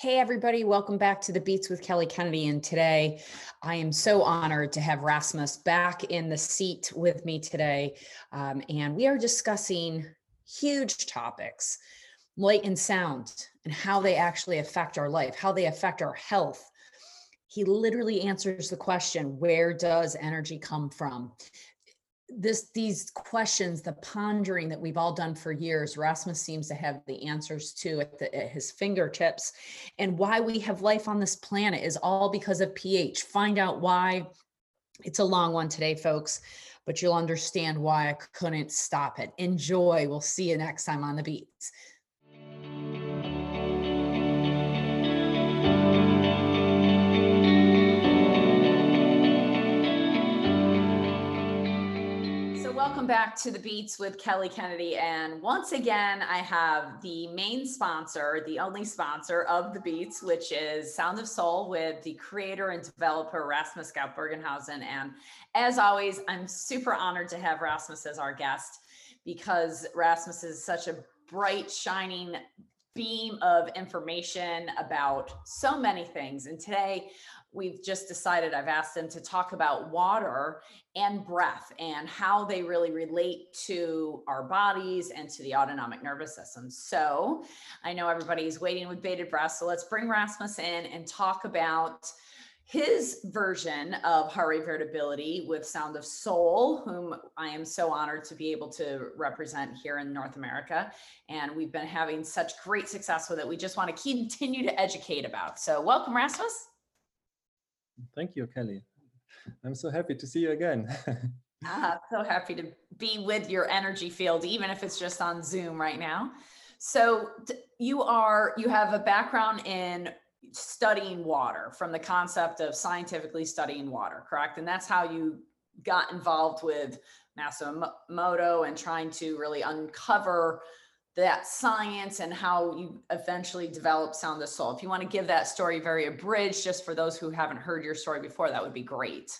Hey, everybody, welcome back to the Beats with Kelly Kennedy. And today I am so honored to have Rasmus back in the seat with me today. Um, and we are discussing huge topics light and sound and how they actually affect our life, how they affect our health. He literally answers the question where does energy come from? This these questions the pondering that we've all done for years rasmus seems to have the answers to at, the, at, his fingertips. And why we have life on this planet is all because of ph find out why. It's a long one today folks but you'll understand why i couldn't stop it. Enjoy. We'll see you next time on the beats back to the Beats with Kelly Kennedy. And once again, I have the main sponsor, the only sponsor of the Beats, which is Sound of Soul with the creator and developer Rasmus Gaupp-Berghausen. And as always, I'm super honored to have Rasmus as our guest because Rasmus is such a bright, shining beam of information about so many things. And today we've just decided I've asked them to talk about water and breath and how they really relate to our bodies and to the autonomic nervous system. So I know everybody's waiting with bated breath. So let's bring Rasmus in and talk about his version of heart rate with Sound of Soul, whom I am so honored to be able to represent here in North America. And we've been having such great success with it. We just want to continue to educate about. So welcome, Rasmus. Thank you, Kelly. I'm so happy to see you again. ah, so happy to be with your energy field, even if it's just on Zoom right now. So you are you have a background in studying water from the concept of scientifically studying water, correct? And that's how you got involved with Masaru Emoto and trying to really uncover that science and how you eventually develop Sound of Soul. If you want to give that story very abridged, just for those who haven't heard your story before, that would be great.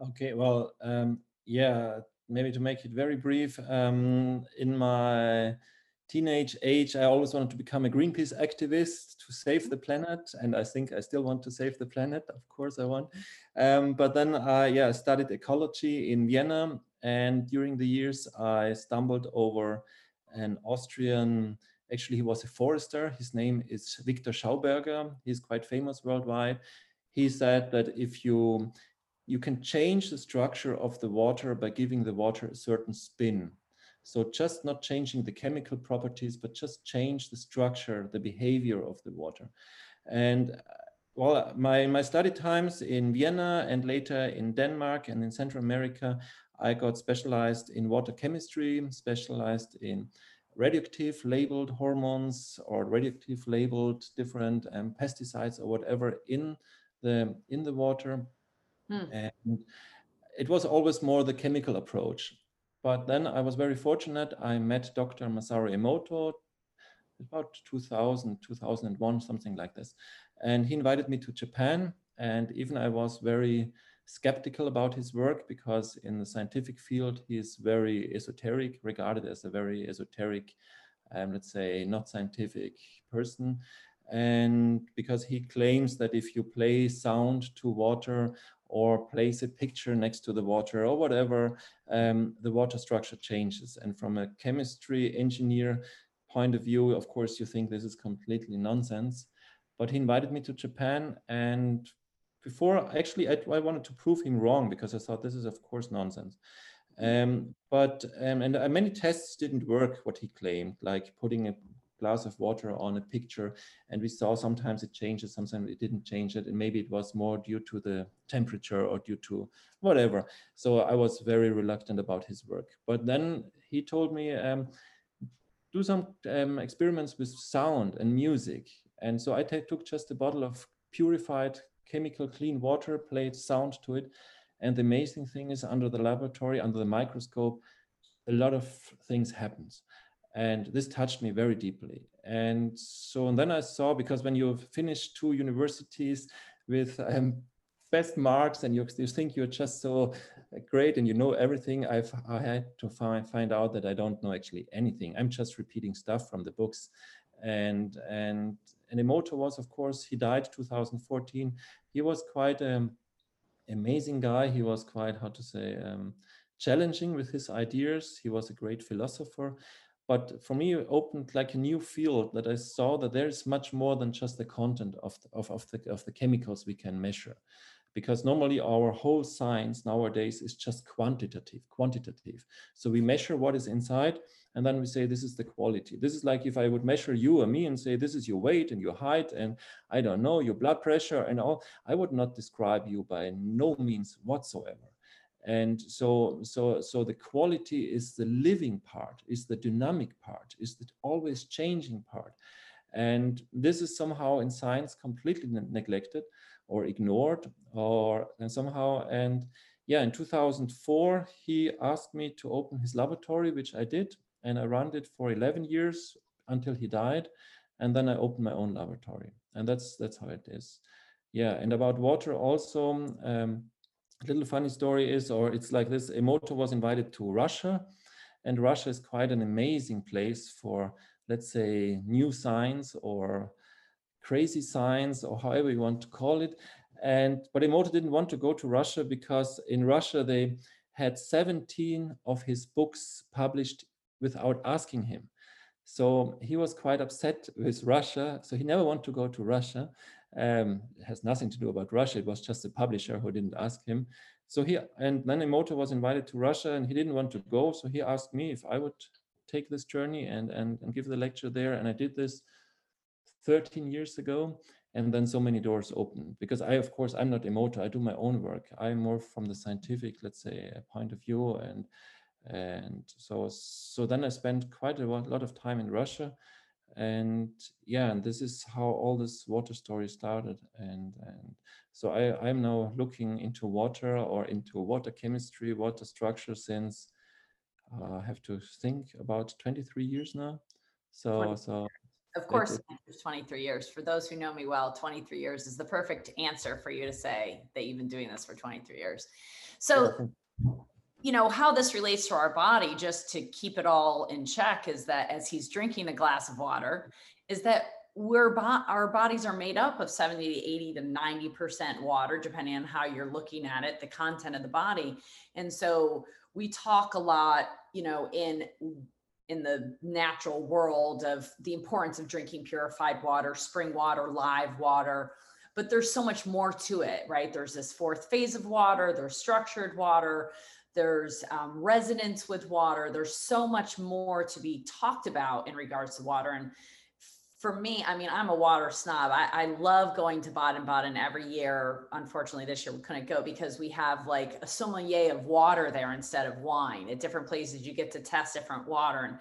Okay, well, um, yeah, maybe to make it very brief, um, in my teenage age, I always wanted to become a Greenpeace activist to save the planet, and I think I still want to save the planet. Of course, I want. Um, but then, I yeah, I studied ecology in Vienna, and during the years, I stumbled over an Austrian, actually he was a forester. His name is Victor Schauberger. He's quite famous worldwide. He said that if you, you can change the structure of the water by giving the water a certain spin. So just not changing the chemical properties, but just change the structure, the behavior of the water. And uh, well, my, my study times in Vienna and later in Denmark and in Central America, I got specialized in water chemistry, specialized in radioactive labeled hormones or radioactive labeled different um, pesticides or whatever in the in the water. Hmm. And it was always more the chemical approach. But then I was very fortunate. I met Dr. Masaru Emoto about 2000, 2001, something like this. And he invited me to Japan. And even I was very skeptical about his work because in the scientific field, he's very esoteric, regarded as a very esoteric, um, let's say, not scientific person. And because he claims that if you play sound to water or place a picture next to the water or whatever, um, the water structure changes. And from a chemistry engineer point of view, of course, you think this is completely nonsense. But he invited me to Japan and before actually I, I, wanted to prove him wrong because I thought this is of course nonsense. Um, but um, and uh, many tests didn't work what he claimed, like putting a glass of water on a picture, and we saw sometimes it changes, sometimes it didn't change it, and maybe it was more due to the temperature or due to whatever. So I was very reluctant about his work. But then he told me um, do some um, experiments with sound and music, and so I took just a bottle of purified chemical clean water, played sound to it. And the amazing thing is under the laboratory, under the microscope, a lot of things happens. And this touched me very deeply. And so and then I saw, because when you finish two universities with um, best marks and you, you think you're just so great and you know everything, I've, I had to find, find out that I don't know actually anything. I'm just repeating stuff from the books and and and Emoto was, of course, he died 2014. He was quite an amazing guy. He was quite, how to say, um, challenging with his ideas. He was a great philosopher. But for me, it opened like a new field that I saw that there is much more than just the content of the, of, of, the, of the chemicals we can measure because normally our whole science nowadays is just quantitative quantitative. So we measure what is inside and then we say this is the quality. This is like if i would measure you or me and say this is your weight and your height and i don't know your blood pressure and all i would not describe you by no means whatsoever. And so so so the quality is the living part is the dynamic part is the always changing part. And this is somehow in science completely neglected or ignored or and somehow and yeah in 2004 he asked me to open his laboratory which i did and i ran it for 11 years until he died and then i opened my own laboratory and that's that's how it is. Yeah and about water also um, a little funny story is or it's like this emoto was invited to russia and russia is quite an amazing place for let's say new science or crazy science or however you want to call it. And but Emoto didn't want to go to Russia because in Russia they had 17 of his books published without asking him. So he was quite upset with Russia. So he never wanted to go to Russia. Um, has nothing to do about Russia. It was just the publisher who didn't ask him. So he and then Emoto was invited to Russia and he didn't want to go. So he asked me if I would take this journey and, and, and give the lecture there. And I did this 13 years ago and then so many doors open because i of course i'm not emoto i do my own work. I'm more from the scientific let's say point of view and and so so then i spent quite a lot of time in russia and yeah and this is how all this water story started and and so i i'm now looking into water or into water chemistry water structure since uh, i have to think about 23 years now. So so of course, 23 years. For those who know me well, 23 years is the perfect answer for you to say that you've been doing this for 23 years. So, you know, how this relates to our body, just to keep it all in check, is that as he's drinking a glass of water, is that we're our bodies are made up of 70 to 80 to 90 percent water depending on how you're looking at it the content of the body and so we talk a lot you know in in the natural world of the importance of drinking purified water, spring water, live water. But there's so much more to it, right? There's this fourth phase of water, there's structured water, there's um, resonance with water. There's so much more to be talked about in regards to water. And for me, I mean, I'm a water snob. I, I love going to Baden Baden every year. Unfortunately, this year we couldn't go because we have like a sommelier of water there instead of wine. At different places, you get to test different water. And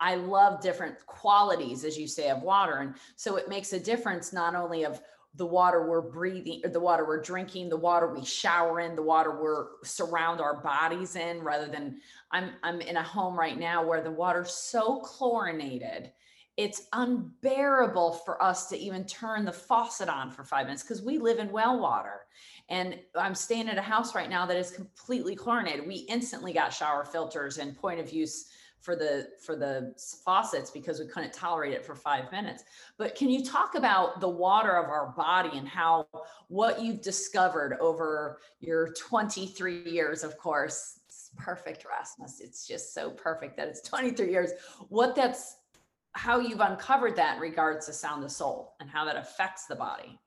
I love different qualities, as you say, of water. And so it makes a difference not only of the water we're breathing, the water we're drinking, the water we shower in, the water we're surround our bodies in, rather than I'm I'm in a home right now where the water's so chlorinated it's unbearable for us to even turn the faucet on for five minutes because we live in well water. And I'm staying at a house right now that is completely chlorinated. We instantly got shower filters and point of use for the for the faucets because we couldn't tolerate it for five minutes. But can you talk about the water of our body and how what you've discovered over your 23 years, of course, it's perfect, Rasmus. It's just so perfect that it's 23 years. What that's how you've uncovered that in regards to sound of soul and how that affects the body.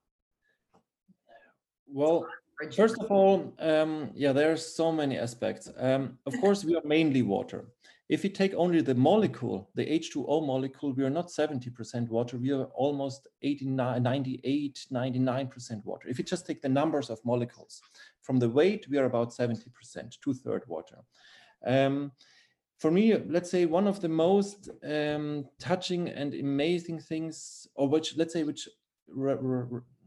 Well, first of all, um, yeah, are so many aspects. Um, of course, we are mainly water. If we take only the molecule, the H2O molecule, we are not 70% water. We are almost 89, 98, 99% water. If you just take the numbers of molecules, from the weight, we are about 70%, two third water. Um, for me, let's say one of the most um, touching and amazing things, or which let's say which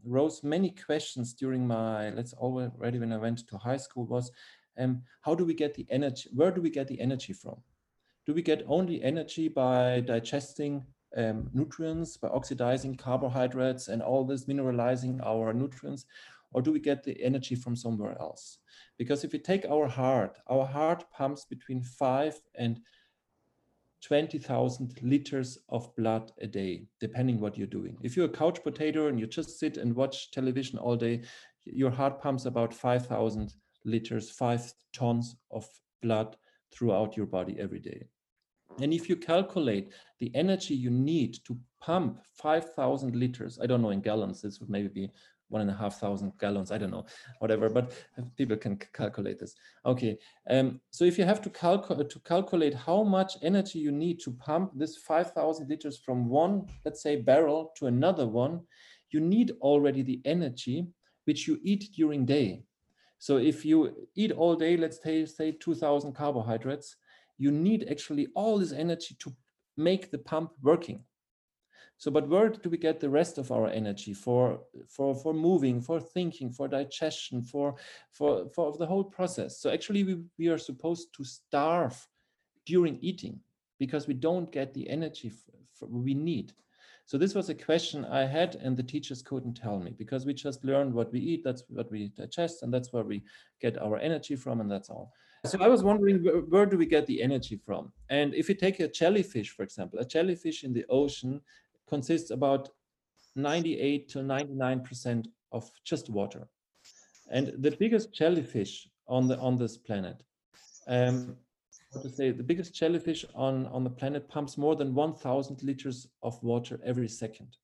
rose many questions during my let's already when I went to high school was, um, how do we get the energy? Where do we get the energy from? Do we get only energy by digesting um, nutrients, by oxidizing carbohydrates and all this mineralizing our nutrients, or do we get the energy from somewhere else? Because if we take our heart, our heart pumps between five and 20,000 liters of blood a day, depending what you're doing. If you're a couch potato and you just sit and watch television all day, your heart pumps about 5,000 liters, five tons of blood throughout your body every day. And if you calculate the energy you need to pump 5,000 liters, I don't know in gallons, this would maybe be one and a half thousand gallons, I don't know, whatever, but people can calculate this. Okay, um, so if you have to, calcu to calculate how much energy you need to pump this 5,000 liters from one, let's say, barrel to another one, you need already the energy which you eat during day. So if you eat all day, let's say, say 2000 carbohydrates, you need actually all this energy to make the pump working. So, but where do we get the rest of our energy for for for moving, for thinking, for digestion, for for for the whole process? So actually, we, we are supposed to starve during eating because we don't get the energy we need. So this was a question I had, and the teachers couldn't tell me because we just learned what we eat, that's what we digest, and that's where we get our energy from, and that's all. So I was wondering where, where do we get the energy from? And if you take a jellyfish, for example, a jellyfish in the ocean consists about 98 to 99% of just water. And the biggest jellyfish on the on this planet um, what to say the biggest jellyfish on on the planet pumps more than 1000 liters of water every second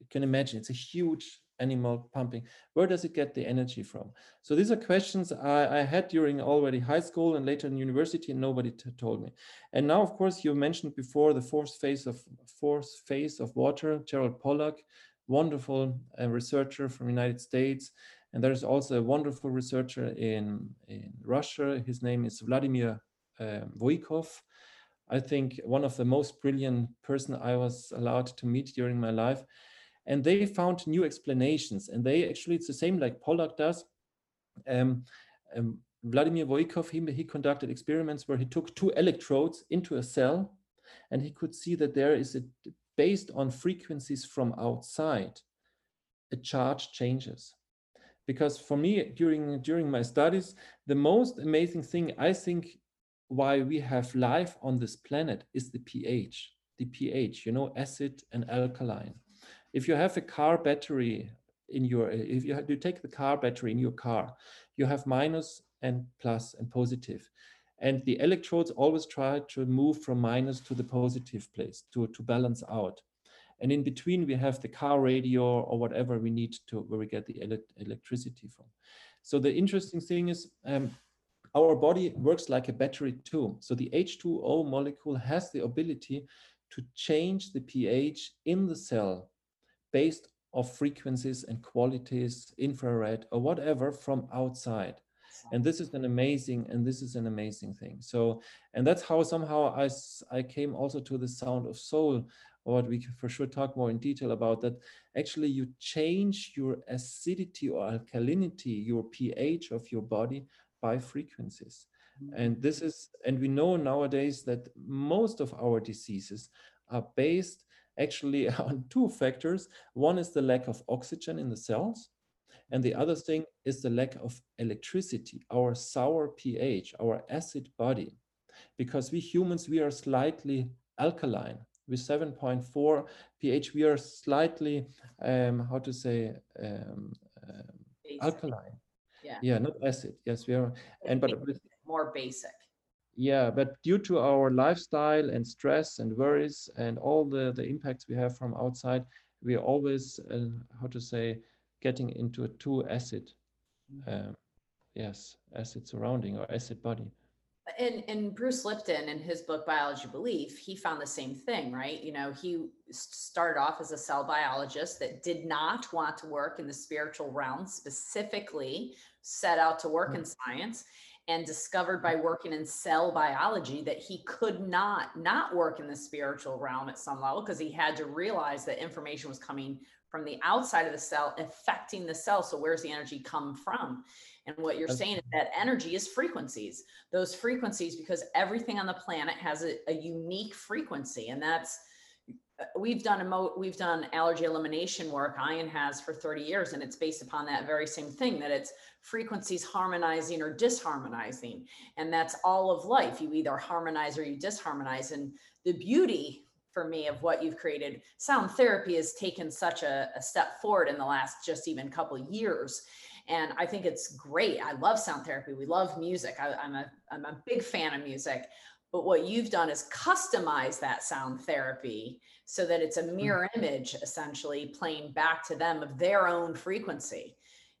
you can imagine it's a huge animal pumping where does it get the energy from so these are questions i, I had during already high school and later in university and nobody told me and now of course you mentioned before the fourth phase of fourth phase of water gerald pollack wonderful uh, researcher from united states and there's also a wonderful researcher in, in Russia. His name is Vladimir uh, Voeikov. I think one of the most brilliant person I was allowed to meet during my life. And they found new explanations. And they actually, it's the same like Pollack does. Um, um, Vladimir Voeikov, he, he conducted experiments where he took two electrodes into a cell and he could see that there is a, based on frequencies from outside, a charge changes. Because for me, during, during my studies, the most amazing thing I think why we have life on this planet is the pH. The pH, you know, acid and alkaline. If you have a car battery in your, if you, you take the car battery in your car, you have minus and plus and positive. And the electrodes always try to move from minus to the positive place to, to balance out. And in between, we have the car radio or whatever we need to, where we get the ele electricity from. So the interesting thing is, um, our body works like a battery too. So the H2O molecule has the ability to change the pH in the cell based of frequencies and qualities, infrared or whatever from outside. And this is an amazing, and this is an amazing thing. So, and that's how somehow I, I came also to the sound of soul, or we can for sure talk more in detail about that. Actually, you change your acidity or alkalinity, your pH of your body by frequencies. Mm-hmm. And this is, and we know nowadays that most of our diseases are based actually on two factors. One is the lack of oxygen in the cells. And the other thing is the lack of electricity, our sour pH, our acid body. Because we humans, we are slightly alkaline. With 7.4 pH, we are slightly, um, how to say, um, um, alkaline. Yeah. Yeah, not acid. Yes, we are. And but more basic. Yeah, but due to our lifestyle and stress and worries and all the the impacts we have from outside, we are always uh, how to say getting into a too acid. Um, yes, acid surrounding or acid body and, and Bruce Lipton in his book Biology Belief, he found the same thing, right? You know, he started off as a cell biologist that did not want to work in the spiritual realm, specifically set out to work in science and discovered by working in cell biology that he could not not work in the spiritual realm at some level because he had to realize that information was coming from the outside of the cell affecting the cell so where's the energy come from and what you're saying is that energy is frequencies. Those frequencies, because everything on the planet has a, a unique frequency. And that's we've done emo, we've done allergy elimination work Ian has for 30 years and it's based upon that very same thing that it's frequencies harmonizing or disharmonizing and that's all of life. You either harmonize or you disharmonize and the beauty for me of what you've created sound therapy has taken such a, a step forward in the last just even couple years and i think it's great. I love sound therapy. We love music. I, i'm a i'm a big fan of music but what you've done is customize that sound therapy so that it's a Mm. mirror image essentially playing back to them of their own frequency.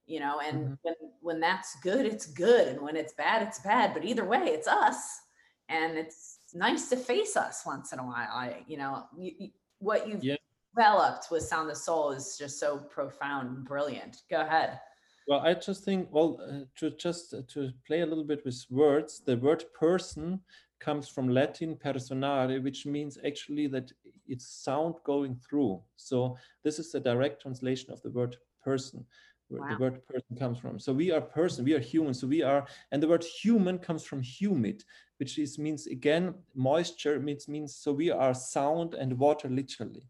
You know, and Mhm. when when that's good, it's good. And when it's bad, it's bad. But either way, it's us. And it's nice to face us once in a while. I, you know, you, you, what you've Yeah. developed with Sound of Soul is just so profound and brilliant. Go ahead. Well, I just think, well, uh, to just uh, to play a little bit with words, the word person comes from Latin personare, which means actually that it's sound going through. So this is the direct translation of the word person, where the word person comes from. So we are person, we are human. So we are, and the word human comes from humid, which is means again moisture means means so we are sound and water literally.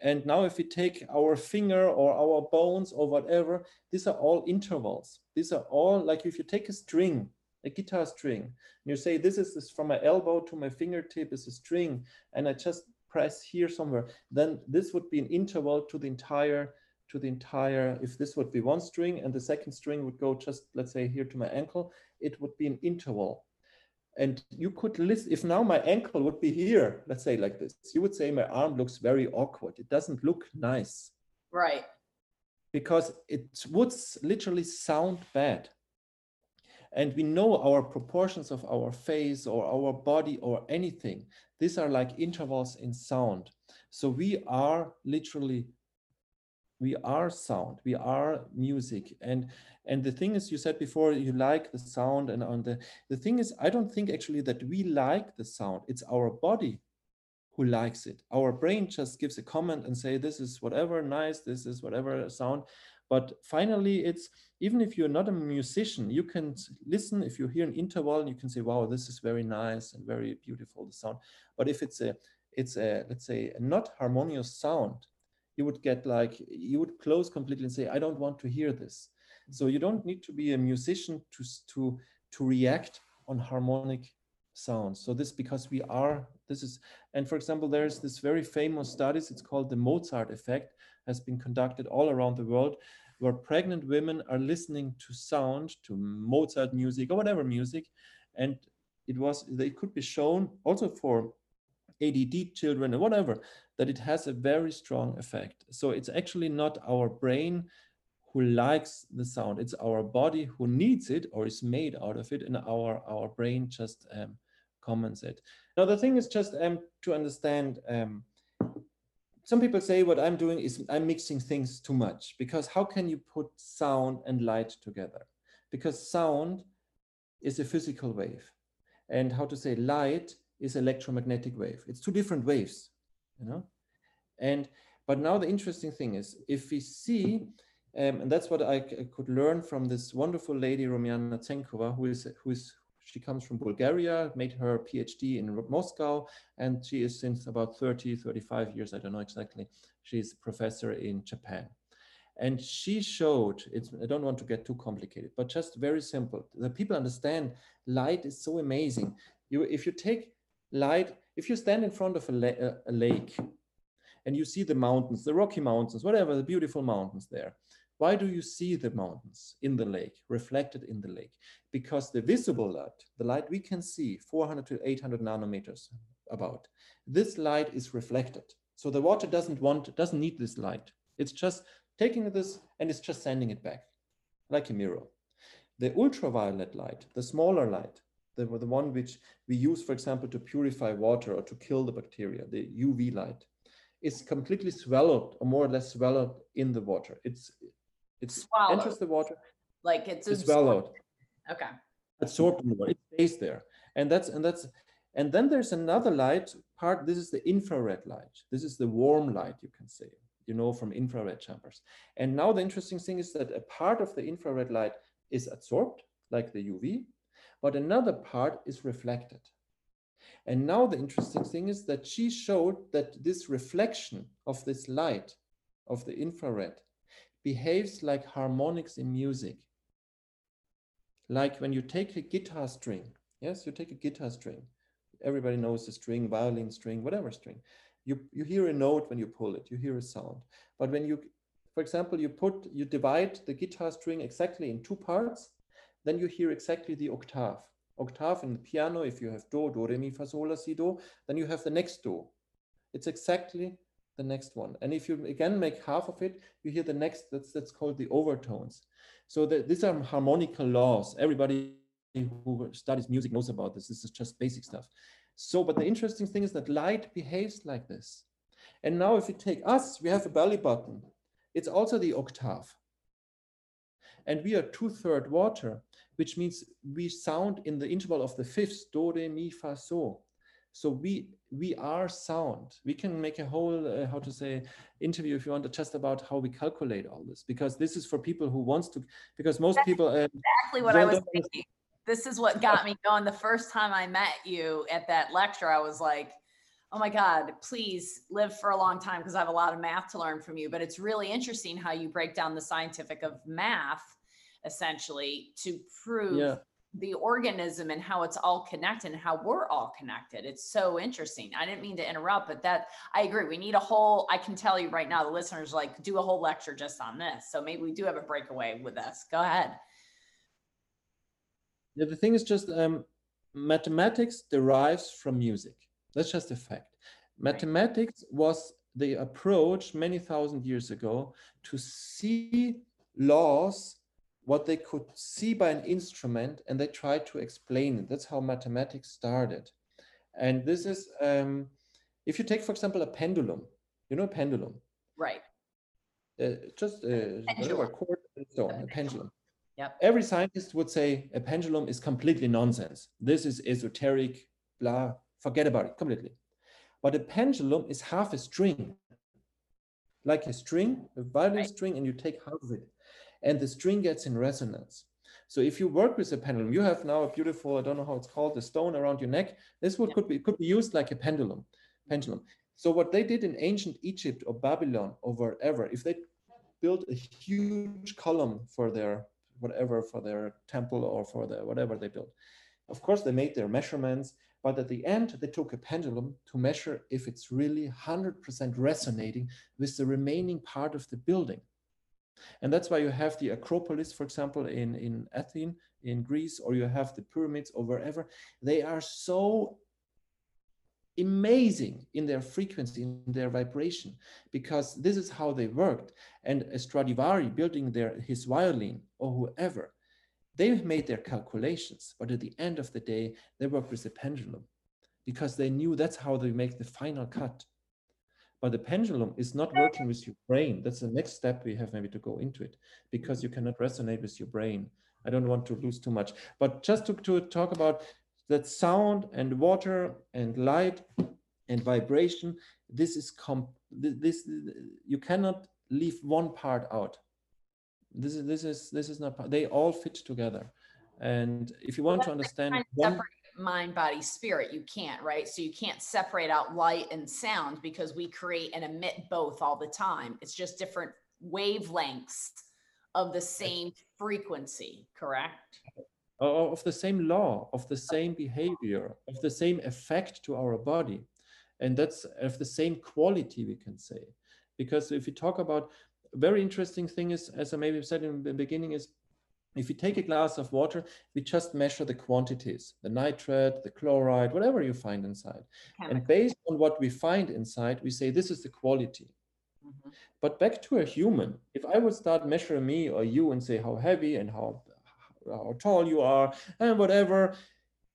And now if we take our finger or our bones or whatever, these are all intervals. These are all like if you take a string, a guitar string, and you say, this is this from my elbow to my fingertip is a string, and I just press here somewhere, then this would be an interval to the entire, to the entire, if this would be one string and the second string would go just, let's say here to my ankle, it would be an interval. And you could list, if now my ankle would be here, let's say like this, you would say my arm looks very awkward. It doesn't look nice Right. because it would literally sound bad. And we know our proportions of our face or our body or anything. These are like intervals in sound. So we are literally, we are sound, we are music. And and the thing is, you said before, you like the sound and on the, the thing is, I don't think actually that we like the sound. It's our body who likes it. Our brain just gives a comment and say, this is whatever nice, this is whatever sound. But finally, it's even if you're not a musician, you can listen. If you hear an interval, you can say, wow, this is very nice and very beautiful, the sound. But if it's a, it's a, let's say, a not harmonious sound, you would get like, you would close completely and say, I don't want to hear this. So you don't need to be a musician to, to, to react on harmonic sounds. So this because we are, this is, and for example, there's this very famous studies, it's called the Mozart effect, has been conducted all around the world, where pregnant women are listening to sound, to Mozart music or whatever music. And it was, they could be shown also for ADD children or whatever, that it has a very strong effect. So it's actually not our brain who likes the sound, it's our body who needs it or is made out of it, and our, our brain just um, comments it. Now, the thing is just um, to understand. Um, some people say what I'm doing is I'm mixing things too much because how can you put sound and light together? Because sound is a physical wave, and how to say light is electromagnetic wave. It's two different waves, you know. And but now the interesting thing is if we see, um, and that's what I, could learn from this wonderful lady Roumiana Tsenkova, who is who is she comes from Bulgaria, made her PhD in Moscow, and she is since about 30, 35 years, I don't know exactly, she's a professor in Japan. And she showed, I don't want to get too complicated, but just very simple. The people understand light is so amazing. You, if you take light, if you stand in front of a, la- a lake and you see the mountains, the Rocky Mountains, whatever, the beautiful mountains there, why do you see the mountains in the lake, reflected in the lake? Because the visible light, the light we can see, 400 to 800 nanometers about, this light is reflected. So the water doesn't want, doesn't need this light. It's just taking this and it's just sending it back, like a mirror. The ultraviolet light, the smaller light, the, the one which we use, for example, to purify water or to kill the bacteria, the UV light, is completely swallowed or more or less swallowed in the water. It's it Swallowed. enters the water, Like it's it's swallowed, Okay. It's absorbed in the water. It stays there, and that's and that's and then there's another light part. This is the infrared light. This is the warm light, you can say, you know, from infrared chambers. And now the interesting thing is that a part of the infrared light is absorbed, like the UV, but another part is reflected. And now the interesting thing is that she showed that this reflection of this light, of the infrared, behaves like harmonics in music. Like when you take a guitar string, yes, you take a guitar string. Everybody knows the string, violin string, whatever string. You, you hear a note when you pull it, you hear a sound. But when you, for example, you put, you divide the guitar string exactly in two parts, then you hear exactly the octave octave in the piano, if you have do, do, re, mi, fa, sol, la, si, do, then you have the next do. It's exactly the next one. And if you again make half of it, you hear the next, that's, that's called the overtones. So the, these are harmonical laws. Everybody who studies music knows about this. This is just basic stuff. So, but the interesting thing is that light behaves like this. And now if you take us, we have a belly button. It's also the octave. And we are two-third water which means we sound in the interval of the fifths, do, re, mi, fa, so. So we we are sound. We can make a whole uh, how to say interview if you want to just about how we calculate all this because this is for people who wants to because most That's people uh, exactly what I was thinking. This is what got me going. The first time I met you at that lecture, I was like, "Oh my God, please live for a long time because I have a lot of math to learn from you." But it's really interesting how you break down the scientific of math essentially to prove yeah. The organism and how it's all connected and how we're all connected. It's so interesting. I didn't mean to interrupt, but that I agree. We need a whole, I can tell you right now, the listeners like do a whole lecture just on this. So maybe we do have a breakaway with this. Go ahead. Yeah, the thing is just um, mathematics derives from music. That's just a fact. Mathematics was the approach many thousand years ago to see laws what they could see by an instrument and they tried to explain it. That's how mathematics started. And this is, um, if you take, for example, a pendulum, you know, a pendulum. Right. Uh, just uh, a cord and so on, a pendulum. Yep. Every scientist would say a pendulum is completely nonsense. This is esoteric, blah, forget about it completely. But a pendulum is half a string, like a string, a violin right. string, and you take half of it and the string gets in resonance. So if you work with a pendulum, you have now a beautiful, I don't know how it's called, the stone around your neck. This would could be could be used like a pendulum. Pendulum. So what they did in ancient Egypt or Babylon or wherever, if they built a huge column for their whatever for their temple or for their whatever they built, of course they made their measurements, but at the end they took a pendulum to measure if it's really 100% resonating with the remaining part of the building. And that's why you have the Acropolis, for example, in, in Athens, in Greece, or you have the pyramids or wherever. They are so amazing in their frequency, in their vibration, because this is how they worked. And Stradivari building their his violin or whoever, they made their calculations, but at the end of the day, they worked with the pendulum because they knew that's how they make the final cut. But the pendulum is not working with your brain. That's the next step we have maybe to go into it because you cannot resonate with your brain. I don't want to lose too much, but just to, to talk about that sound and water and light and vibration. This is comp this you cannot leave one part out. This is this is this is not they all fit together. And if you want to understand one, mind, body, spirit. You can't, right? So you can't separate out light and sound because we create and emit both all the time. It's just different wavelengths of the same frequency, correct? Of the same law, of the same behavior, of the same effect to our body. And that's of the same quality, we can say. Because if you talk about very interesting thing is, as I maybe said in the beginning, is if you take a glass of water, we just measure the quantities, the nitrate, the chloride, whatever you find inside. Chemical. And based on what we find inside, we say this is the quality. Mm-hmm. But back to a human, if I would start measuring me or you and say how heavy and how, how tall you are and whatever,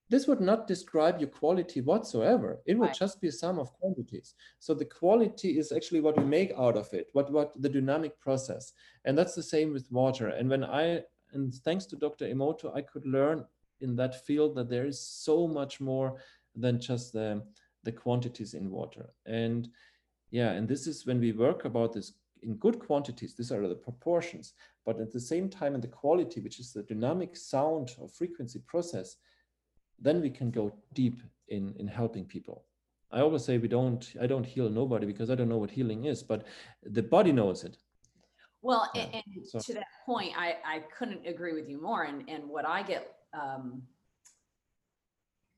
this would not describe your quality whatsoever. It would right. just be a sum of quantities. So the quality is actually what we make out of it, what, what the dynamic process. And that's the same with water. And when I and thanks to Dr. Emoto, I could learn in that field that there is so much more than just the, the quantities in water. And yeah, and this is when we work about this in good quantities, these are the proportions, but at the same time in the quality, which is the dynamic sound or frequency process, then we can go deep in in helping people i always say we don't i don't heal nobody because i don't know what healing is but the body knows it well yeah. and, and so. to that point i i couldn't agree with you more and and what i get um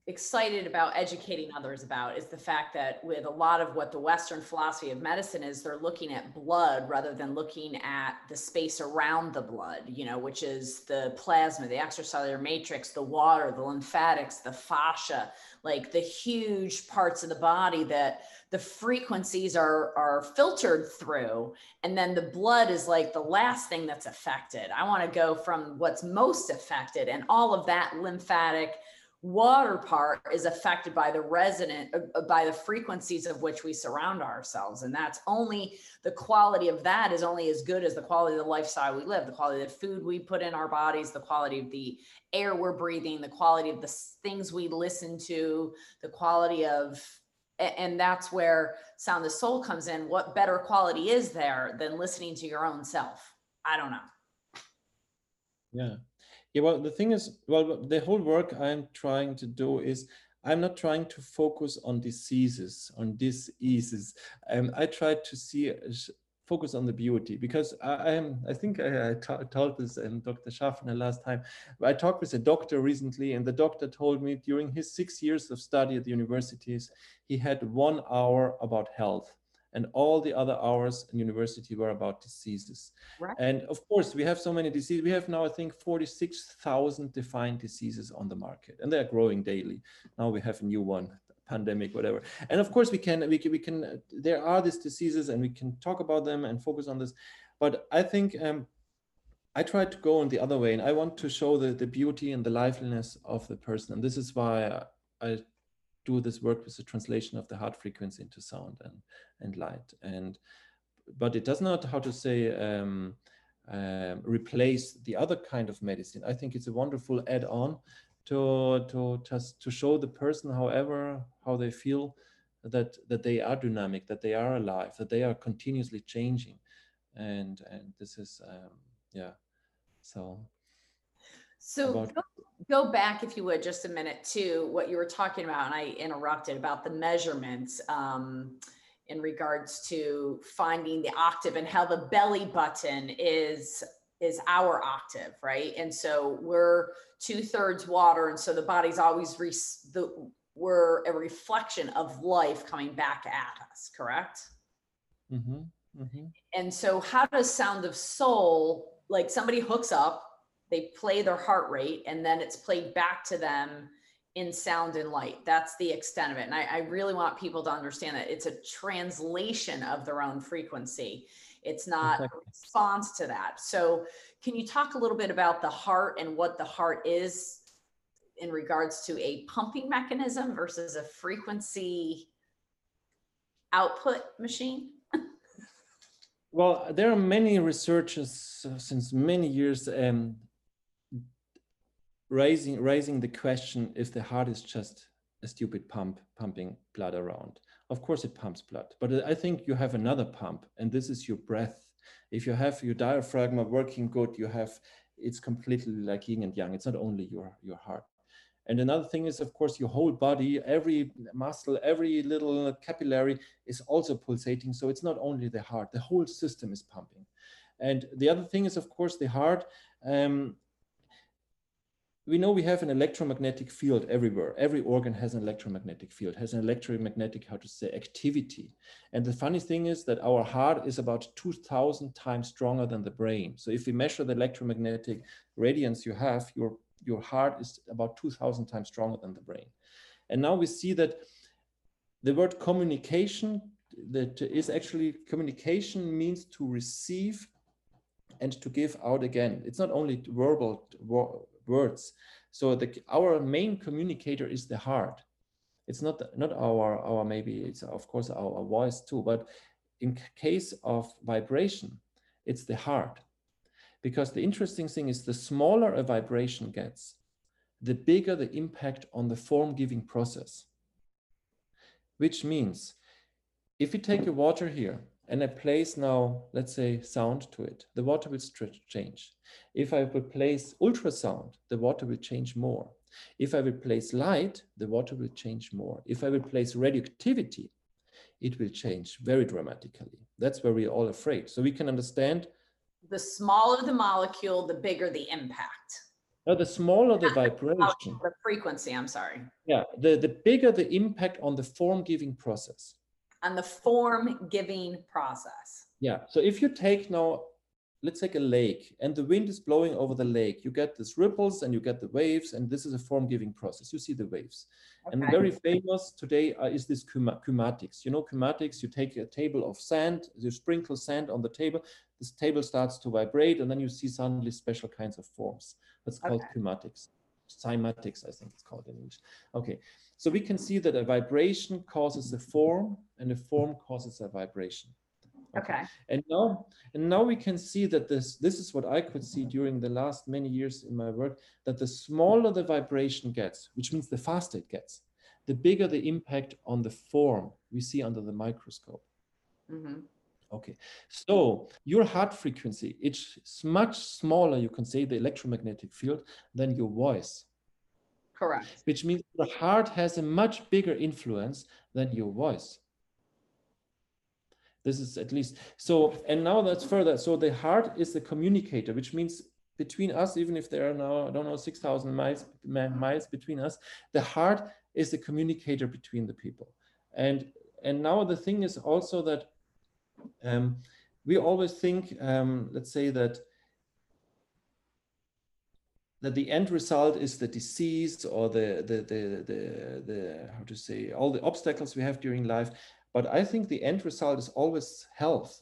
excited about educating others about is the fact that with a lot of what the Western philosophy of medicine is, they're looking at blood rather than looking at the space around the blood, you know, which is the plasma, the extracellular matrix, the water, the lymphatics, the fascia, like the huge parts of the body that the frequencies are are filtered through. And then the blood is like the last thing that's affected. I want to go from what's most affected and all of that lymphatic water part is affected by the resonant uh, uh, by the frequencies of which we surround ourselves. And that's only the quality of that is only as good as the quality of the lifestyle we live the quality of the food we put in our bodies the quality of the air we're breathing the quality of the things we listen to the quality of and that's where sound the soul comes in. What better quality is there than listening to your own self? I don't know. Yeah yeah, well, the thing is, well, the whole work I'm trying to do is I'm not trying to focus on diseases, on diseases. Um, I try to see focus on the beauty because I, am I think I, I told this and um, Dr. Schaffner last time. I talked with a doctor recently, and the doctor told me during his six years of study at the universities, he had one hour about health and all the other hours in university were about diseases. Right. And of course, we have so many diseases. We have now, I think, 46,000 defined diseases on the market, and they're growing daily. Now we have a new one, pandemic, whatever. And of course, we can, we can, we can. There are these diseases, and we can talk about them and focus on this. But I think um, I try to go in the other way, and I want to show the the beauty and the liveliness of the person, and this is why I do this work with the translation of the heart frequency into sound and, and light. And but it does not, how to say, um, um, replace the other kind of medicine. I think it's a wonderful add-on to to just to show the person, however, how they feel that that they are dynamic, that they are alive, that they are continuously changing, and and this is um, yeah. So so about- go, back, if you would, just a minute to what you were talking about, and I interrupted about the measurements um, in regards to finding the octave and how the belly button is is our octave, right? And so we're two thirds water, and so the body's always re- the we're a reflection of life coming back at us, correct? Mm-hmm, mm-hmm. And so, how does Sound of Soul, like somebody hooks up, they play their heart rate and then it's played back to them in sound and light. That's the extent of it. And I, I, really want people to understand that it's a translation of their own frequency. It's not a response to that. So, can you talk a little bit about the heart and what the heart is in regards to a pumping mechanism versus a frequency output machine? well, there are many researchers since many years um, raising raising the question if the heart is just a stupid pump pumping blood around. Of course, it pumps blood, but I think you have another pump, and this is your breath. If you have your diaphragm working good, you have it's completely like yin and yang. It's not only your your heart. And another thing is, of course, your whole body, every muscle, every little capillary is also pulsating. So it's not only the heart; the whole system is pumping. And the other thing is, of course, the heart. Um, we know we have an electromagnetic field everywhere. Every organ has an electromagnetic field, has an electromagnetic, how to say, activity. And the funny thing is that our heart is about 2000 times stronger than the brain. So if we measure the electromagnetic radiance you have, your, your heart is about 2000 times stronger than the brain. And now we see that the word communication, that is actually communication means to receive and to give out again. It's not only verbal words. So the, our main communicator is the heart. It's not not our our maybe it's of course our, our voice too, but in case of vibration, it's the heart. Because the interesting thing is the smaller a vibration gets, the bigger the impact on the form giving process. Which means if you take your water here and I place now, let's say, sound to it, the water will change. If I will place ultrasound, the water will change more. If I replace light, the water will change more. If I replace radioactivity, it will change very dramatically. That's where we're all afraid. So we can understand. The smaller the molecule, the bigger the impact. Now, the smaller the vibration. The frequency, I'm sorry. Yeah, the, the bigger the impact on the form giving process. On the form giving process. Yeah, so if you take now let's take a lake and the wind is blowing over the lake you get these ripples and you get the waves and this is a form giving process you see the waves okay. and very famous today uh, is this cymatics you know cymatics you take a table of sand you sprinkle sand on the table this table starts to vibrate and then you see suddenly special kinds of forms that's called okay. Cymatics i think it's called in english okay so we can see that a vibration causes a form and a form causes a vibration Okay. And now, and now we can see that this, this is what I could see during the last many years in my work, that the smaller the vibration gets, which means the faster it gets, the bigger the impact on the form we see under the microscope. Mm-hmm. Okay, so your heart frequency, it's much smaller, you can say, the electromagnetic field than your voice. Correct. Which means the heart has a much bigger influence than your voice. This is at least so. And now that's further. So the heart is the communicator, which means between us, even if there are now I don't know six thousand miles miles between us, the heart is the communicator between the people. And and now the thing is also that um, we always think, um, let's say that that the end result is the disease or the the the the, the how to say all the obstacles we have during life but I think the end result is always health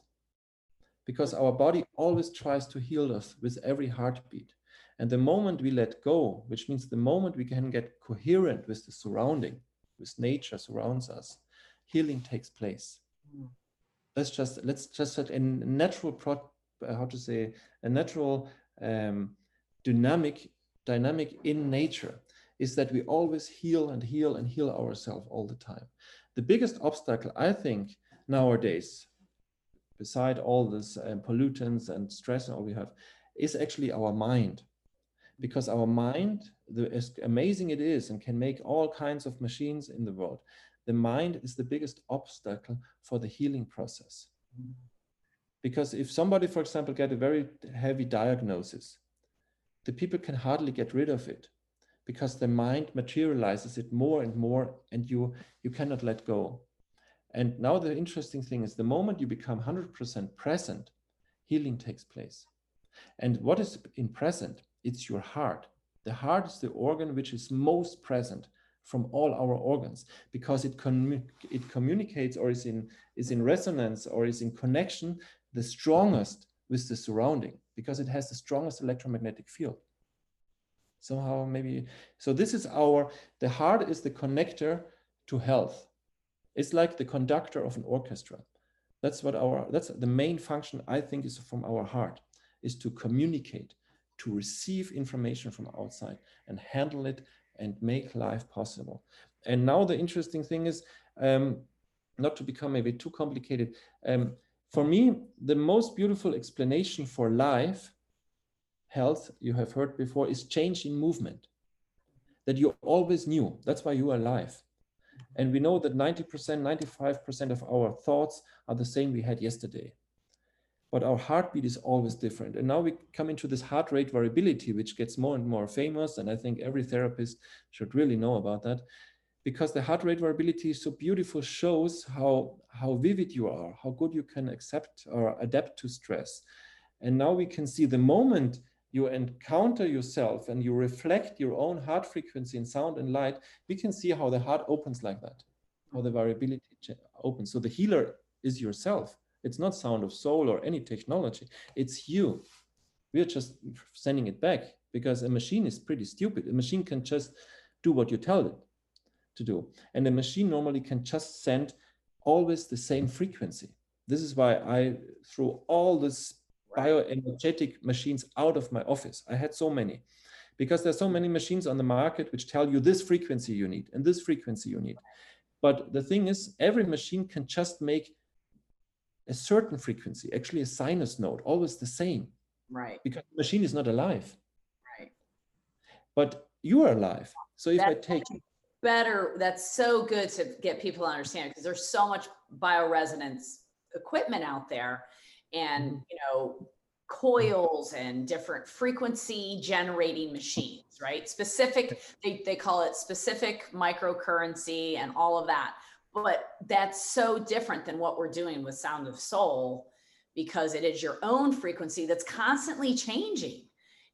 because our body always tries to heal us with every heartbeat. And the moment we let go, which means the moment we can get coherent with the surrounding, with nature surrounds us, healing takes place. Mm. Let's just let's just set a natural pro, uh, how to say a natural um, dynamic dynamic in nature is that we always heal and heal and heal ourselves all the time. The biggest obstacle, I think, nowadays, beside all this uh, pollutants and stress and all we have, is actually our mind. Because our mind, the, as amazing it is and can make all kinds of machines in the world, the mind is the biggest obstacle for the healing process. Because if somebody, for example, get a very heavy diagnosis, the people can hardly get rid of it because the mind materializes it more and more and you you cannot let go. And now the interesting thing is the moment you become 100% present healing takes place. And what is in present? It's your heart. The heart is the organ which is most present from all our organs because it commu- it communicates or is in is in resonance or is in connection the strongest with the surrounding because it has the strongest electromagnetic field. Somehow maybe so this is our the heart is the connector to health. It's like the conductor of an orchestra. That's what our that's the main function i think is from our heart is to communicate to receive information from outside and handle it and make life possible and now the interesting thing is um, not to become maybe too complicated um, for me the most beautiful explanation for life health, you have heard before, is change in movement. That you always knew. That's why you are alive. And we know that 90%, 95% of our thoughts are the same we had yesterday. But our heartbeat is always different. And now we come into this heart rate variability, which gets more and more famous. And I think every therapist should really know about that because the heart rate variability is so beautiful shows how, how vivid you are, how good you can accept or adapt to stress. And now we can see the moment you encounter yourself and you reflect your own heart frequency in sound and light, we can see how the heart opens like that, how the variability opens. So the healer is yourself. It's not sound of soul or any technology. It's you. We are just sending it back because a machine is pretty stupid. A machine can just do what you tell it to do. And a machine normally can just send always the same frequency. This is why I, threw all this bioenergetic machines out of my office. I had so many because there's so many machines on the market which tell you this frequency you need and this frequency you need. But the thing is, every machine can just make a certain frequency, actually a sinus node, always the same. Right. Because the machine is not alive. Right. But you are alive. So if I take better. That's so good to get people to understand because there's so much bioresonance equipment out there and, Mhm. you know, coils and different frequency generating machines, right? Specific, they, they call it specific microcurrency and all of that. But that's so different than what we're doing with Sound of Soul because it is your own frequency that's constantly changing,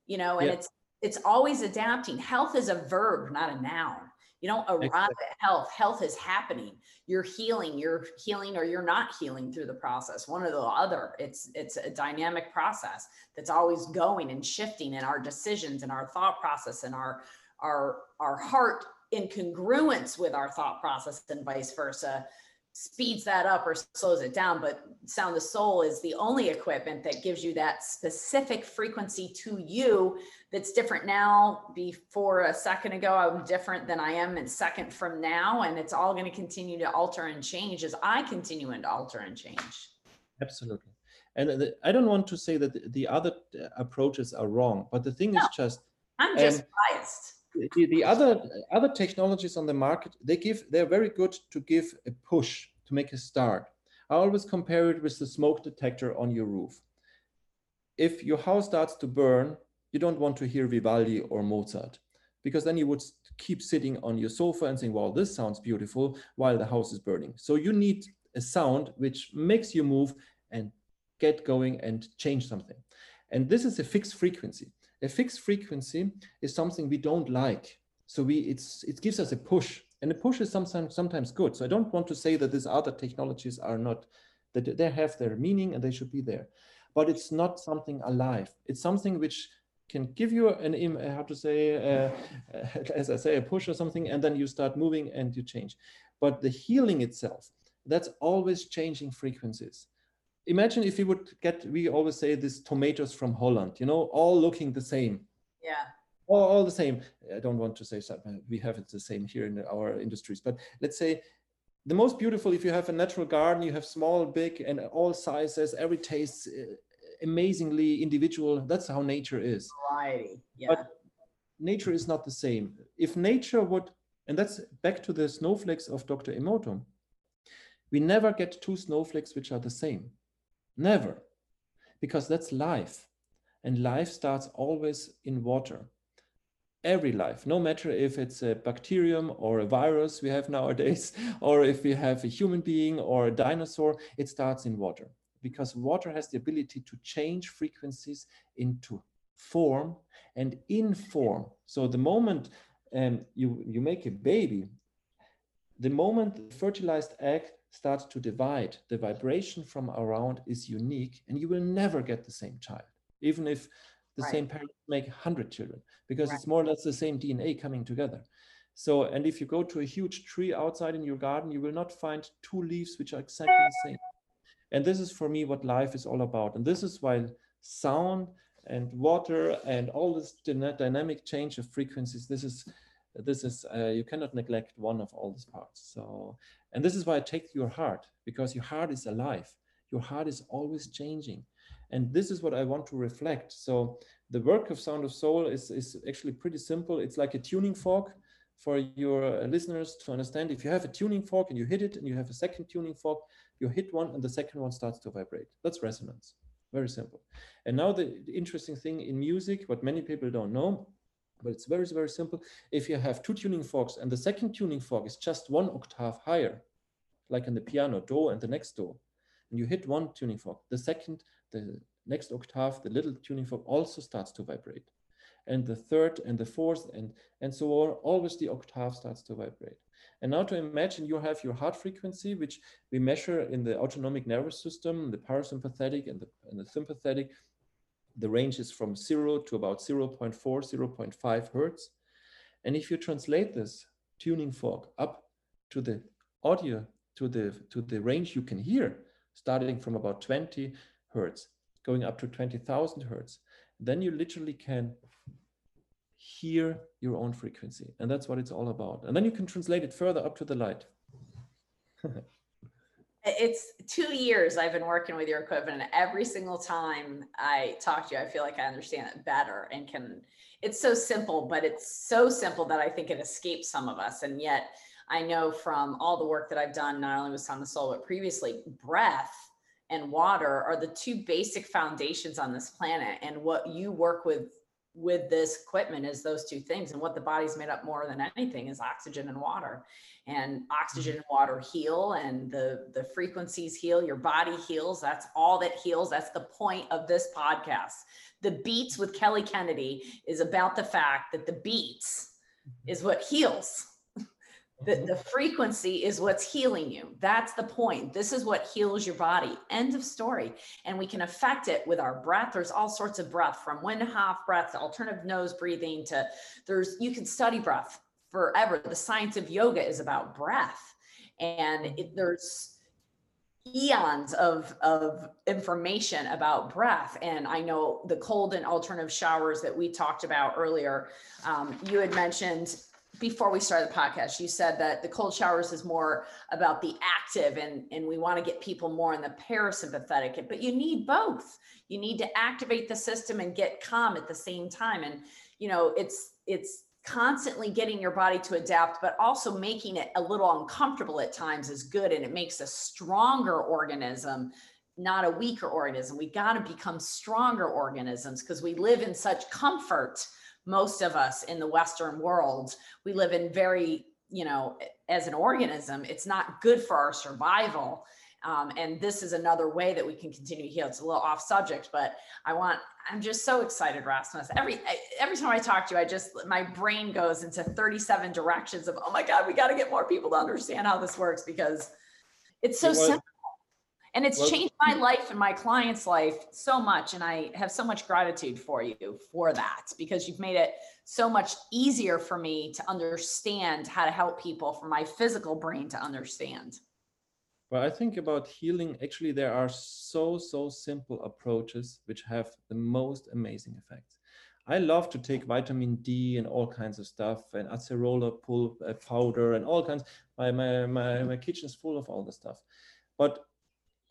you know, and Yeah. it's it's always adapting. Health is a verb, not a noun. You don't arrive Exactly. at health. Health is happening. You're healing. You're healing, or you're not healing through the process. One or the other. It's it's a dynamic process that's always going and shifting in our decisions and our thought process and our our our heart in congruence with our thought process and vice versa speeds that up or slows it down. But Sound of Soul is the only equipment that gives you that specific frequency to you that's different now. Before a second ago i'm different than i am in second from now and it's all going to continue to alter and change as i continue to alter and change. Absolutely. And the, I don't want to say that the- the other approaches are wrong, but the thing is just i'm just Um, biased the, the other other technologies on the market they give they're very good to give a push to make a start. I always compare it with the smoke detector on your roof. If your house starts to burn, you don't want to hear Vivaldi or Mozart because then you would keep sitting on your sofa and saying, "Wow, this sounds beautiful," while the house is burning. So you need a sound which makes you move and get going and change something. And this is a fixed frequency. A fixed frequency is something we don't like. So we it's it gives us a push. And a push is sometimes sometimes good. So I don't want to say that these other technologies are not that they have their meaning and they should be there. But it's not something alive. It's something which can give you an im- how to say uh, as I say a push or something, and then you start moving and you change. But the healing itself, that's always changing frequencies imagine if you would get we always say these tomatoes from holland you know all looking the same. Yeah. All, all the same. I don't want to say something we have it the same here in our industries. But let's say the most beautiful if you have a natural garden you have small big and all sizes every taste uh, amazingly individual that's how nature is. Variety yeah. But- nature is not the same. If nature would and that's back to the snowflakes of dr emoto we never get two snowflakes which are the same never. Because that's life. And life starts always in water. Every life. No matter if it's a bacterium or a virus we have nowadays or if we have a human being or a dinosaur it starts in water. Because water has the ability to change frequencies into form and in form. So the moment um, you you make a baby the moment the fertilized egg starts to divide, the vibration from around is unique, and you will never get the same child, even if the Right. same parents make 100 children, because Right. it's more or less the same DNA coming together. So, and if you go to a huge tree outside in your garden, you will not find two leaves which are exactly the same. And this is for me what life is all about. And this is why sound and water and all this dynamic change of frequencies, this is this is uh, you cannot neglect one of all these parts so and this is why i take your heart because your heart is alive. Your heart is always changing. And this is what i want to reflect. So the work of sound of soul is, is actually pretty simple. It's like a tuning fork for your uh, listeners to understand. If you have a tuning fork and you hit it and you have a second tuning fork you hit one and the second one starts to vibrate. That's resonance. Very simple. And now the, the interesting thing in music what many people don't know but it's very very simple. If you have two tuning forks and the second tuning fork is just one octave higher like in the piano do and the next do and you hit one tuning fork the second the next octave the little tuning fork also starts to vibrate. And the third and the fourth and and so on always the octave starts to vibrate. And now to imagine you have your heart frequency which we measure in the autonomic nervous system the parasympathetic and the, and the sympathetic the range is from 0 to about 0.4 0.5 hertz. And if you translate this tuning fork up to the audio to the to the range you can hear starting from about 20 hertz going up to 20,000 hertz then you literally can hear your own frequency. And that's what it's all about. And then you can translate it further up to the light It's two years I've been working with your equipment and every single time I talk to you, I feel like I understand it better and can, it's so simple, but it's so simple that I think it escapes some of us. And yet I know from all the work that I've done, not only with Sound of Soul, but previously breath and water are the two basic foundations on this planet. And what you work with with this equipment is those two things. And what the body's made up more than anything is oxygen and water. And oxygen mm-hmm. and water heal and the, the frequencies heal, your body heals. That's all that heals. That's the point of this podcast. The Beats with Kelly Kennedy is about the fact that the beats mm-hmm. is what heals the, the frequency is what's healing you. That's the point. This is what heals your body. End of story. And we can affect it with our breath. There's all sorts of breath from Wim Hof breath to alternative nose breathing to there's, you can study breath forever. The science of yoga is about breath. And it, there's, eons of of information about breath and i know the cold and alternative showers that we talked about earlier um, you had mentioned before we started the podcast, you said that the cold showers is more about the active and, and we want to get people more in the parasympathetic, but you need both. You need to activate the system and get calm at the same time. And, you know, it's, it's constantly getting your body to adapt, but also making it a little uncomfortable at times is good. And it makes a stronger organism not a weaker organism. We got to become stronger organisms because we live in such comfort most of us in the Western world, we live in very, you know, as an organism, it's not good for our survival. Um, and this is another way that we can continue to heal. It's a little off subject, but I want, I'm just so excited, Rasmus. Every, every time I talk to you, I just, my brain goes into 37 directions of, oh my God, we got to get more people to understand how this works because it's so simple. And it's well, changed my life and my client's life so much. And I have so much gratitude for you for that because you've made it so much easier for me to understand how to help people for my physical brain to understand. Well, I think about healing, actually, there are so, so simple approaches which have the most amazing effects. I love to take vitamin D and all kinds of stuff and acerola pull uh, powder and all kinds. My, my, my, my kitchen is full of all the stuff. But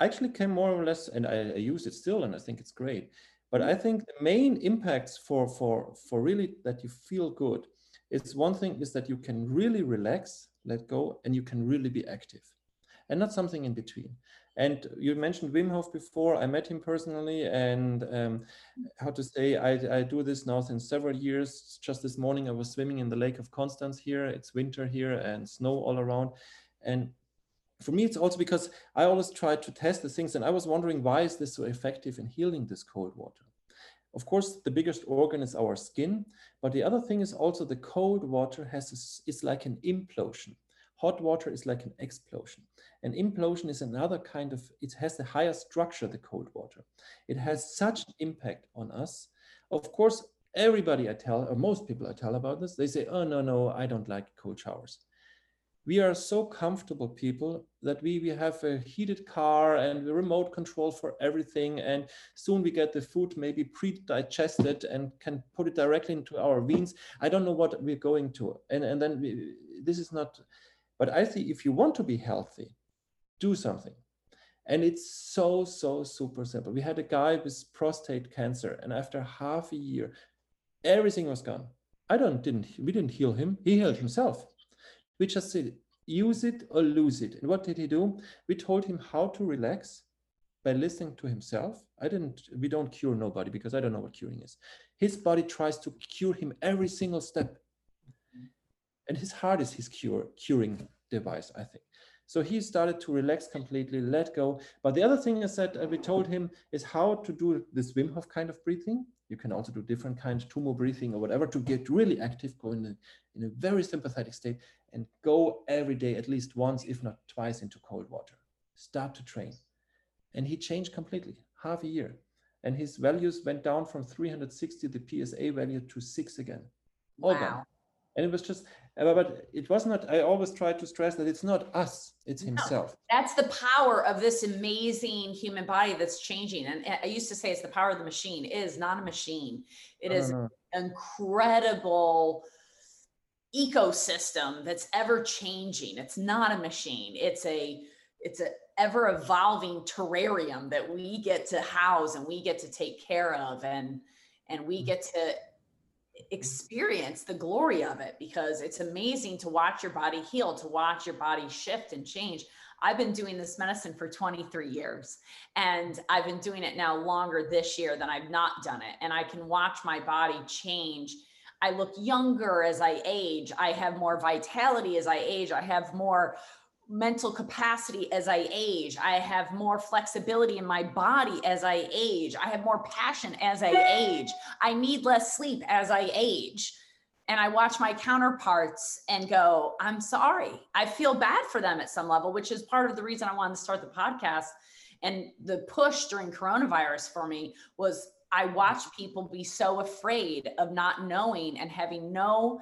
actually came more or less, and I, I use it still, and I think it's great. But I think the main impacts for for for really that you feel good is one thing is that you can really relax, let go, and you can really be active, and not something in between. And you mentioned Wim Hof before. I met him personally, and um, how to say, I, I do this now since several years. Just this morning, I was swimming in the Lake of Constance here. It's winter here and snow all around, and for me, it's also because I always try to test the things, and I was wondering why is this so effective in healing this cold water? Of course, the biggest organ is our skin, but the other thing is also the cold water has a, is like an implosion. Hot water is like an explosion. An implosion is another kind of, it has a higher structure, the cold water. It has such impact on us. Of course, everybody I tell, or most people I tell about this, they say, oh, no, no, I don't like cold showers we are so comfortable people that we, we have a heated car and the remote control for everything. And soon we get the food maybe pre-digested and can put it directly into our veins. I don't know what we're going to. And, and then we, this is not, but I think if you want to be healthy, do something. And it's so, so super simple. We had a guy with prostate cancer and after half a year, everything was gone. I don't, didn't, we didn't heal him. He healed himself we just said, use it or lose it. And what did he do? We told him how to relax by listening to himself. I didn't, we don't cure nobody because I don't know what curing is. His body tries to cure him every single step. And his heart is his cure, curing device, I think. So he started to relax completely, let go. But the other thing is that uh, we told him is how to do this Wim Hof kind of breathing. You can also do different kinds, Tumo breathing or whatever to get really active, go in a, in a very sympathetic state and go every day at least once, if not twice, into cold water. Start to train. And he changed completely, half a year. And his values went down from 360, the PSA value, to six again. All wow. gone. And it was just, Uh, but it was not, I always try to stress that it's not us, it's himself. No, that's the power of this amazing human body that's changing. And I used to say it's the power of the machine. It is not a machine. It is an incredible ecosystem that's ever changing. It's not a machine. It's a it's a ever evolving terrarium that we get to house and we get to take care of and and we mm-hmm. get to Mm-hmm. experience the glory of it because it's amazing to watch your body heal to watch your body shift and change. I've been doing this medicine for 23 years and i've been doing it now longer this year than i've not done it and i can watch my body change. I look younger as i age. I have more vitality as i age. I have more mental capacity as I age. I have more flexibility in my body as I age. I have more passion as I age. I need less sleep as I age. And I watch my counterparts and go, I'm sorry. I feel bad for them at some level, which is part of the reason I wanted to start the podcast. And the push during coronavirus for me was I watched people be so afraid of not knowing and having no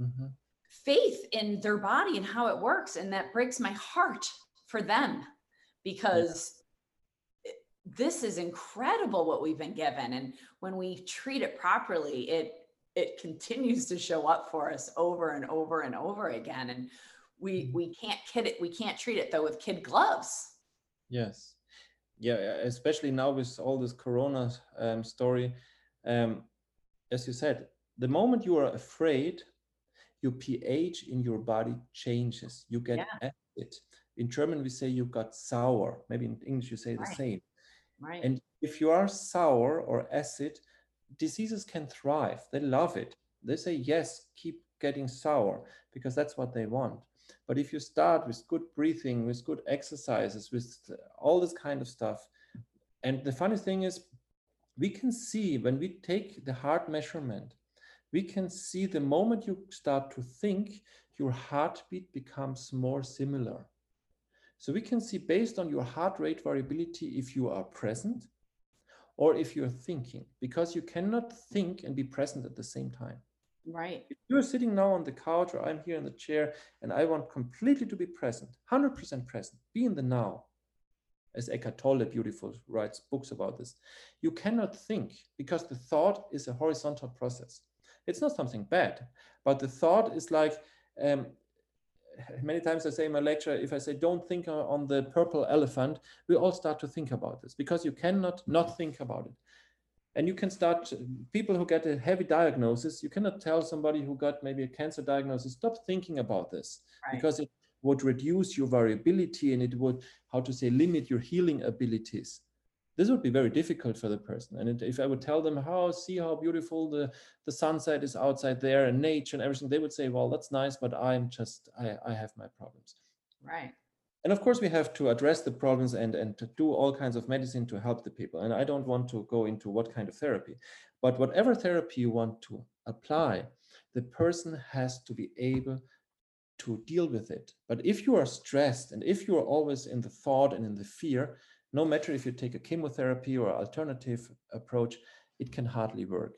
mm-hmm faith in their body and how it works. And that breaks my heart for them because this is incredible what we've been given. And when we treat it properly, it it continues to show up for us over and over and over again. And we mm-hmm. we can't kid it, we can't treat it though with kid gloves. Yes. Yeah, especially now with all this corona um, story. Um, as you said, the moment you are afraid your pH in your body changes. You get yeah. acid. In German, we say you got sour. Maybe in English, you say right. the same. Right. And if you are sour or acid, diseases can thrive. They love it. They say, yes, keep getting sour because that's what they want. But if you start with good breathing, with good exercises, with all this kind of stuff, and the funny thing is, we can see when we take the heart measurement, we can see the moment you start to think, your heartbeat becomes more similar. So we can see based on your heart rate variability if you are present or if you're thinking, because you cannot think and be present at the same time. Right. If you're sitting now on the couch or I'm here in the chair and I want completely to be present, 100% present, be in the now, as Eckhart Tolle beautiful writes books about this, you cannot think because the thought is a horizontal process. It's not something bad, but the thought is like, um, many times I say in my lecture, if I say don't think on the purple elephant, we all start to think about this because you cannot not think about it. And you can start, people who get a heavy diagnosis, you cannot tell somebody who got maybe a cancer diagnosis, stop thinking about this right. because it would reduce your variability and it would, how to say, limit your healing abilities this would be very difficult for the person. And if I would tell them how, see how beautiful the, the sunset is outside there and nature and everything, they would say, well, that's nice, but I'm just, I, I have my problems. Right. And of course, we have to address the problems and, and to do all kinds of medicine to help the people. And I don't want to go into what kind of therapy, but whatever therapy you want to apply, the person has to be able to deal with it. But if you are stressed and if you are always in the thought and in the fear, no matter if you take a chemotherapy or alternative approach, it can hardly work.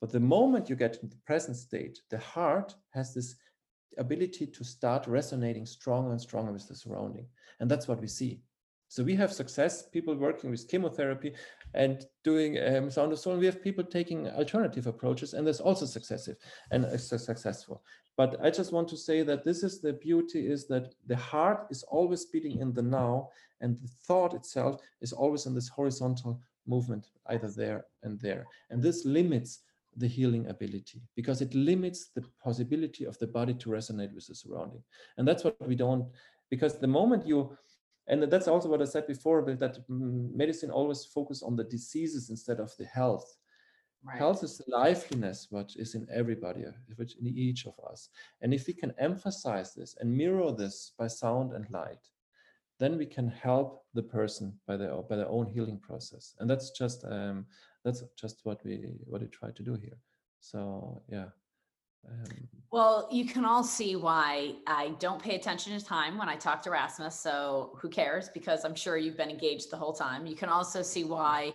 But the moment you get in the present state, the heart has this ability to start resonating stronger and stronger with the surrounding. And that's what we see. So we have success, people working with chemotherapy and doing um, sound of soul. We have people taking alternative approaches, and that's also successive and uh, successful. But I just want to say that this is the beauty: is that the heart is always beating in the now, and the thought itself is always in this horizontal movement, either there and there. And this limits the healing ability because it limits the possibility of the body to resonate with the surrounding. And that's what we don't, because the moment you, and that's also what I said before, that mm, medicine always focus on the diseases instead of the health. Right. Health is the liveliness, what is in everybody, which in each of us. And if we can emphasize this and mirror this by sound and light, then we can help the person by their by their own healing process. And that's just um, that's just what we what we try to do here. So yeah um, well you can all see why i don't pay attention to time when i talk to rasmus so who cares? Because i'm sure you've been engaged the whole time. You can also see why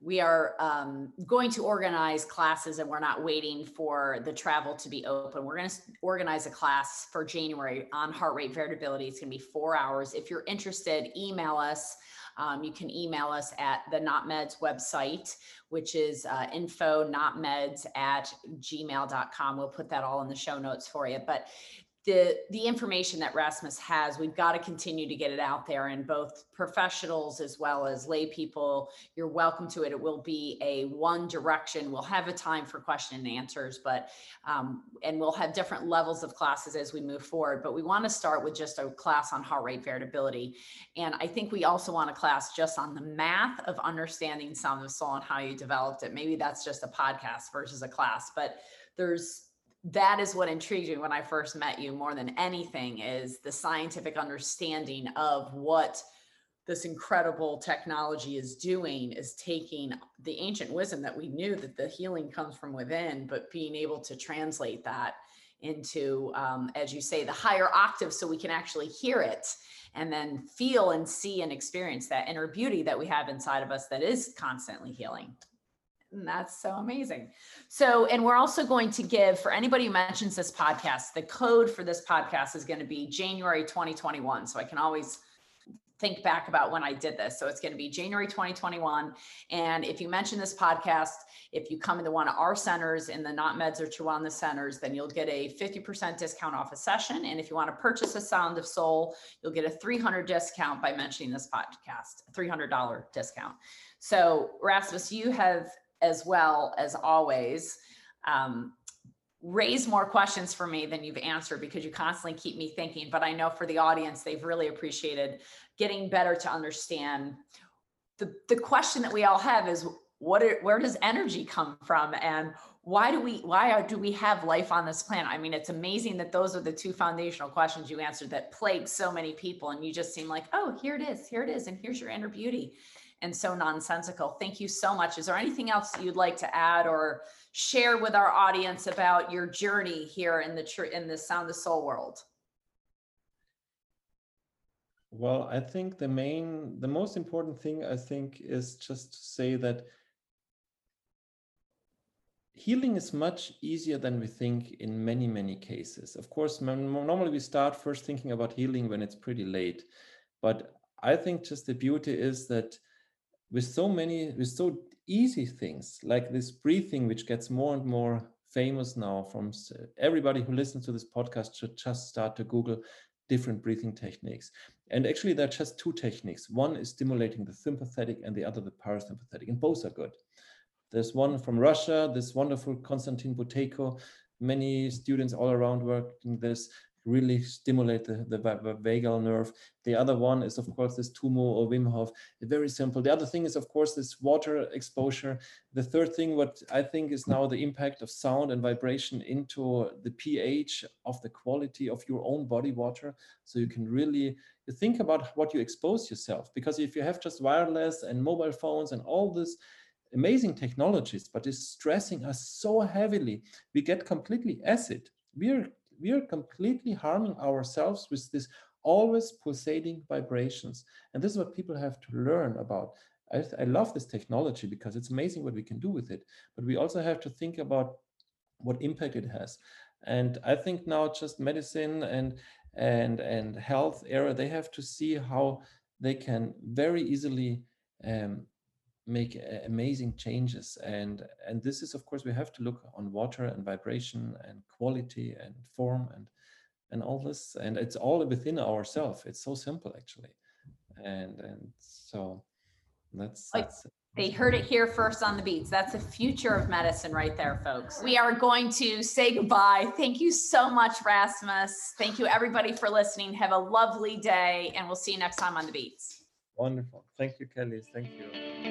we are um, going to organize classes and we're not waiting for the travel to be open. We're going to organize a class for January on heart rate variability. It's going to be four hours. If you're interested, email us. Um, you can email us at the NotMeds website, which is uh, info notmeds at gmail.com. We'll put that all in the show notes for you. But the the information that Rasmus has, we've got to continue to get it out there, and both professionals as well as lay people, you're welcome to it. It will be a one direction. We'll have a time for question and answers, but um, and we'll have different levels of classes as we move forward. But we want to start with just a class on heart rate variability, and I think we also want a class just on the math of understanding sound of soul and how you developed it. Maybe that's just a podcast versus a class, but there's that is what intrigued me when I first met you more than anything is the scientific understanding of what this incredible technology is doing is taking the ancient wisdom that we knew that the healing comes from within, but being able to translate that into, um, as you say, the higher octave so we can actually hear it and then feel and see and experience that inner beauty that we have inside of us that is constantly healing. And that's so amazing. So, and we're also going to give for anybody who mentions this podcast, the code for this podcast is going to be January 2021. So I can always think back about when I did this. So it's going to be January 2021. And if you mention this podcast, if you come into one of our centers in the Not Meds or Chihuahua centers, then you'll get a 50% discount off a session. And if you want to purchase a Sound of Soul, you'll get a 300 discount by mentioning this podcast, $300 discount. So Rasmus, you have as well as always. Um, raise more questions for me than you've answered because you constantly keep me thinking. But I know for the audience, they've really appreciated getting better to understand. The, the question that we all have is what are, where does energy come from and why do we why are, do we have life on this planet i mean it's amazing that those are the two foundational questions you answered that plague so many people and you just seem like oh here it is here it is and here's your inner beauty and so nonsensical. Thank you so much. Is there anything else you'd like to add or share with our audience about your journey here in the tr- in the Sound of Soul world? Well, I think the main, the most important thing I think is just to say that healing is much easier than we think in many, many cases. Of course, normally we start first thinking about healing when it's pretty late. But I think just the beauty is that with so many with so easy things like this breathing which gets more and more famous now from everybody who listens to this podcast should just start to google different breathing techniques. And actually there are just two techniques. One is stimulating the sympathetic and the other the parasympathetic and both are good. There's one from russia this wonderful konstantin buteyko. Many students all around working this really stimulate the, the, vagal nerve. The other one is, of course, this Tumo or Wim Hof. Very simple. The other thing is, of course, this water exposure. The third thing, what I think is now the impact of sound and vibration into the pH of the quality of your own body water. So you can really think about what you expose yourself. Because if you have just wireless and mobile phones and all this, amazing technologies, but it's stressing us so heavily. We get completely acid. We're we are completely harming ourselves with this always pulsating vibrations. And this is what people have to learn about. I, I love this technology because it's amazing what we can do with it. But we also have to think about what impact it has. And I think now just medicine and and and health era, they have to see how they can very easily um, make uh, amazing changes and and this is of course we have to look on water and vibration and quality and form and and all this and it's all within ourselves it's so simple actually and and so that's, that's they heard it here first on the beats. That's the future of medicine right there, folks. We are going to say goodbye. Thank you so much, Rasmus. Thank you, everybody, for listening. Have a lovely day, and we'll see you next time on the beats. Wonderful. Thank you, Kelly. Thank you.